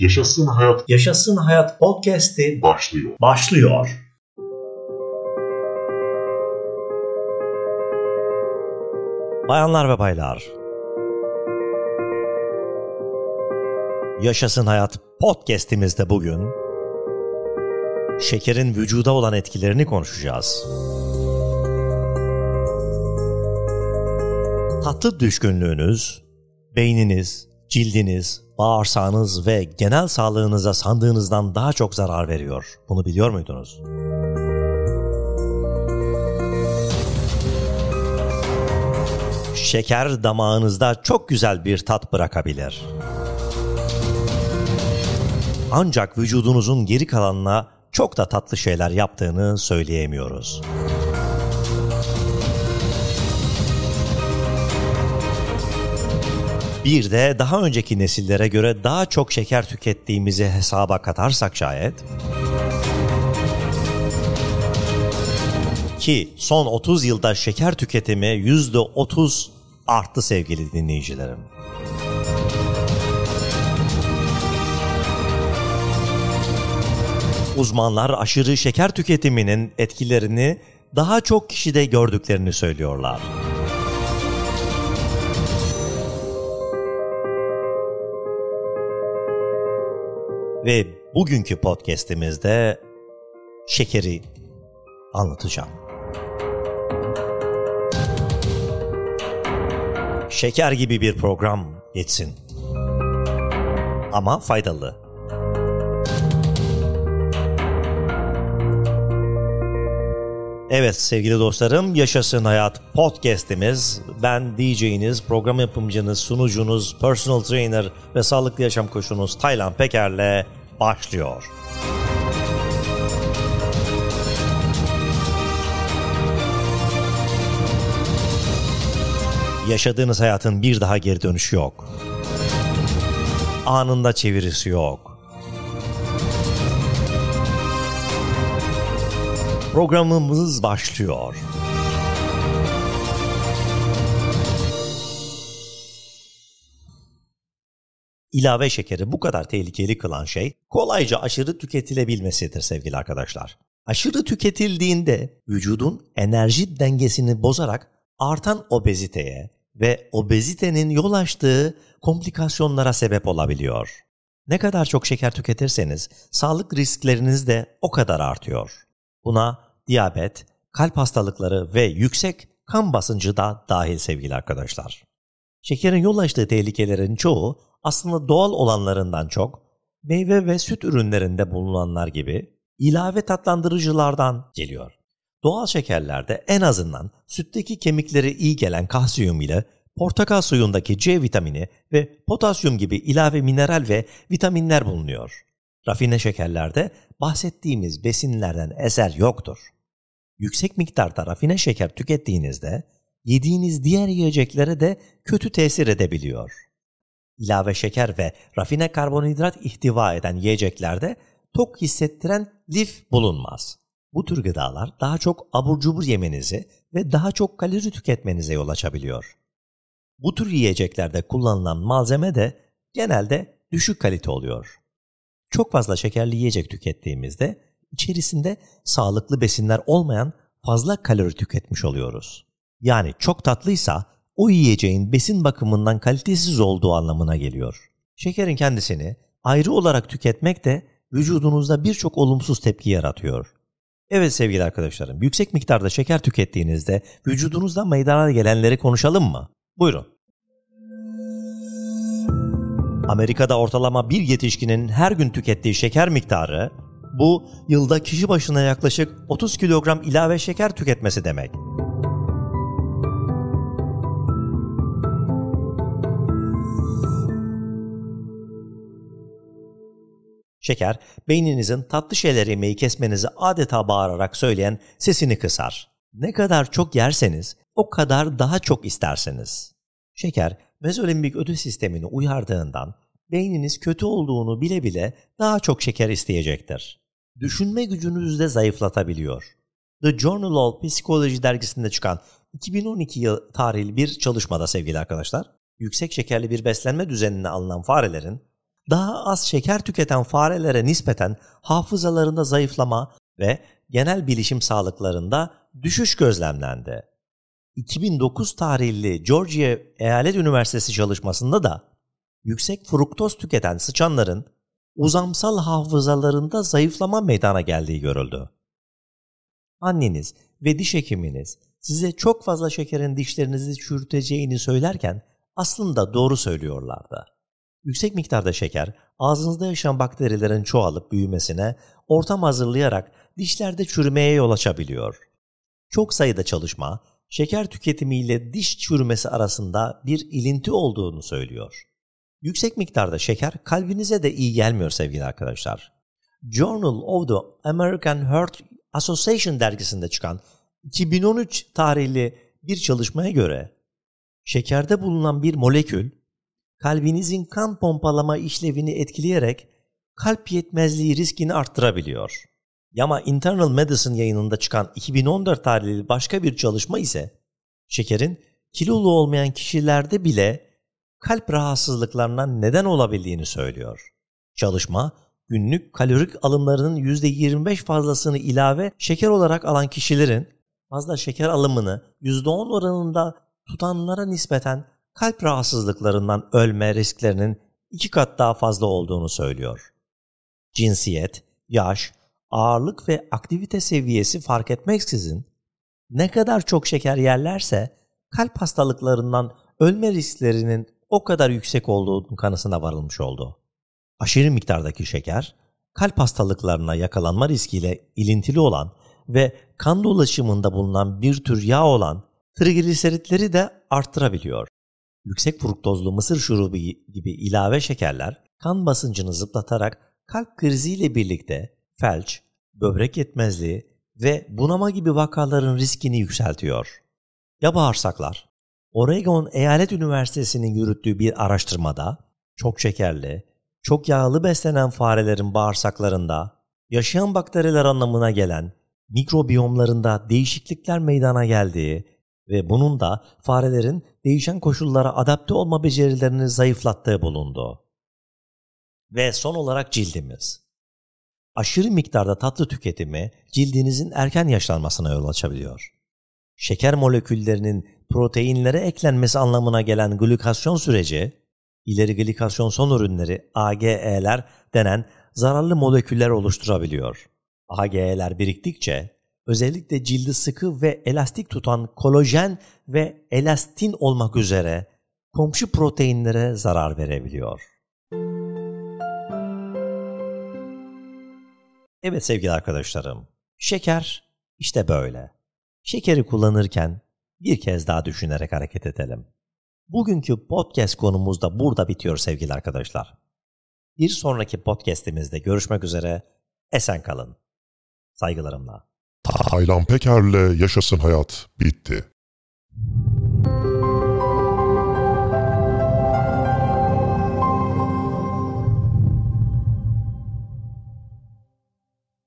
Yaşasın Hayat Yaşasın Hayat Podcast'i başlıyor. başlıyor. Bayanlar ve baylar. Yaşasın Hayat Podcast'imizde bugün şekerin vücuda olan etkilerini konuşacağız. Tatlı düşkünlüğünüz, beyniniz, cildiniz, bağırsağınız ve genel sağlığınıza sandığınızdan daha çok zarar veriyor. Bunu biliyor muydunuz? Şeker damağınızda çok güzel bir tat bırakabilir. Ancak vücudunuzun geri kalanına çok da tatlı şeyler yaptığını söyleyemiyoruz. Bir de daha önceki nesillere göre daha çok şeker tükettiğimizi hesaba katarsak şayet ki son 30 yılda şeker tüketimi %30 arttı sevgili dinleyicilerim. Uzmanlar aşırı şeker tüketiminin etkilerini daha çok kişide gördüklerini söylüyorlar. Ve bugünkü podcast'imizde şekeri anlatacağım. Şeker gibi bir program geçsin. Ama faydalı. Evet sevgili dostlarım Yaşasın Hayat podcast'imiz ben DJ'iniz, program yapımcınız, sunucunuz, personal trainer ve sağlıklı yaşam koçunuz Taylan Peker'le başlıyor. Yaşadığınız hayatın bir daha geri dönüşü yok. Anında çevirisi yok. Programımız başlıyor. İlave şekeri bu kadar tehlikeli kılan şey kolayca aşırı tüketilebilmesidir sevgili arkadaşlar. Aşırı tüketildiğinde vücudun enerji dengesini bozarak artan obeziteye ve obezitenin yol açtığı komplikasyonlara sebep olabiliyor. Ne kadar çok şeker tüketirseniz sağlık riskleriniz de o kadar artıyor. Buna diyabet, kalp hastalıkları ve yüksek kan basıncı da dahil sevgili arkadaşlar. Şekerin yol açtığı tehlikelerin çoğu aslında doğal olanlarından çok meyve ve süt ürünlerinde bulunanlar gibi ilave tatlandırıcılardan geliyor. Doğal şekerlerde en azından sütteki kemikleri iyi gelen kalsiyum ile portakal suyundaki C vitamini ve potasyum gibi ilave mineral ve vitaminler bulunuyor. Rafine şekerlerde bahsettiğimiz besinlerden eser yoktur. Yüksek miktarda rafine şeker tükettiğinizde yediğiniz diğer yiyeceklere de kötü tesir edebiliyor. İlave şeker ve rafine karbonhidrat ihtiva eden yiyeceklerde tok hissettiren lif bulunmaz. Bu tür gıdalar daha çok abur cubur yemenizi ve daha çok kalori tüketmenize yol açabiliyor. Bu tür yiyeceklerde kullanılan malzeme de genelde düşük kalite oluyor. Çok fazla şekerli yiyecek tükettiğimizde içerisinde sağlıklı besinler olmayan fazla kalori tüketmiş oluyoruz. Yani çok tatlıysa o yiyeceğin besin bakımından kalitesiz olduğu anlamına geliyor. Şekerin kendisini ayrı olarak tüketmek de vücudunuzda birçok olumsuz tepki yaratıyor. Evet sevgili arkadaşlarım, yüksek miktarda şeker tükettiğinizde vücudunuzda meydana gelenleri konuşalım mı? Buyurun. Amerika'da ortalama bir yetişkinin her gün tükettiği şeker miktarı, bu yılda kişi başına yaklaşık 30 kilogram ilave şeker tüketmesi demek. Şeker, beyninizin tatlı şeyler yemeyi kesmenizi adeta bağırarak söyleyen sesini kısar. Ne kadar çok yerseniz o kadar daha çok istersiniz. Şeker, mezolimbik ödül sistemini uyardığından beyniniz kötü olduğunu bile bile daha çok şeker isteyecektir. Düşünme gücünüzü de zayıflatabiliyor. The Journal of Psychology dergisinde çıkan 2012 yıl tarihli bir çalışmada sevgili arkadaşlar, yüksek şekerli bir beslenme düzenine alınan farelerin daha az şeker tüketen farelere nispeten hafızalarında zayıflama ve genel bilişim sağlıklarında düşüş gözlemlendi. 2009 tarihli Georgia Eyalet Üniversitesi çalışmasında da yüksek fruktoz tüketen sıçanların uzamsal hafızalarında zayıflama meydana geldiği görüldü. Anneniz ve diş hekiminiz size çok fazla şekerin dişlerinizi çürüteceğini söylerken aslında doğru söylüyorlardı. Yüksek miktarda şeker ağzınızda yaşayan bakterilerin çoğalıp büyümesine ortam hazırlayarak dişlerde çürümeye yol açabiliyor. Çok sayıda çalışma şeker tüketimi ile diş çürümesi arasında bir ilinti olduğunu söylüyor. Yüksek miktarda şeker kalbinize de iyi gelmiyor sevgili arkadaşlar. Journal of the American Heart Association dergisinde çıkan 2013 tarihli bir çalışmaya göre şekerde bulunan bir molekül kalbinizin kan pompalama işlevini etkileyerek kalp yetmezliği riskini arttırabiliyor. Ama Internal Medicine yayınında çıkan 2014 tarihli başka bir çalışma ise şekerin kilolu olmayan kişilerde bile kalp rahatsızlıklarına neden olabildiğini söylüyor. Çalışma, günlük kalorik alımlarının %25 fazlasını ilave şeker olarak alan kişilerin fazla şeker alımını %10 oranında tutanlara nispeten kalp rahatsızlıklarından ölme risklerinin iki kat daha fazla olduğunu söylüyor. Cinsiyet, yaş, ağırlık ve aktivite seviyesi fark etmeksizin ne kadar çok şeker yerlerse kalp hastalıklarından ölme risklerinin o kadar yüksek olduğu kanısına varılmış oldu. Aşırı miktardaki şeker, kalp hastalıklarına yakalanma riskiyle ilintili olan ve kan dolaşımında bulunan bir tür yağ olan trigliseritleri de arttırabiliyor. Yüksek fruktozlu mısır şurubu gibi ilave şekerler kan basıncını zıplatarak kalp kriziyle birlikte felç, böbrek yetmezliği ve bunama gibi vakaların riskini yükseltiyor. Ya bağırsaklar? Oregon Eyalet Üniversitesi'nin yürüttüğü bir araştırmada çok şekerli, çok yağlı beslenen farelerin bağırsaklarında yaşayan bakteriler anlamına gelen mikrobiyomlarında değişiklikler meydana geldiği ve bunun da farelerin değişen koşullara adapte olma becerilerini zayıflattığı bulundu. Ve son olarak cildimiz. Aşırı miktarda tatlı tüketimi cildinizin erken yaşlanmasına yol açabiliyor. Şeker moleküllerinin proteinlere eklenmesi anlamına gelen glikasyon süreci, ileri glikasyon son ürünleri AGE'ler denen zararlı moleküller oluşturabiliyor. AGE'ler biriktikçe özellikle cildi sıkı ve elastik tutan kolajen ve elastin olmak üzere komşu proteinlere zarar verebiliyor. Evet sevgili arkadaşlarım, şeker işte böyle. Şekeri kullanırken bir kez daha düşünerek hareket edelim. Bugünkü podcast konumuz da burada bitiyor sevgili arkadaşlar. Bir sonraki podcastimizde görüşmek üzere. Esen kalın. Saygılarımla. Taylan Peker'le Yaşasın Hayat bitti.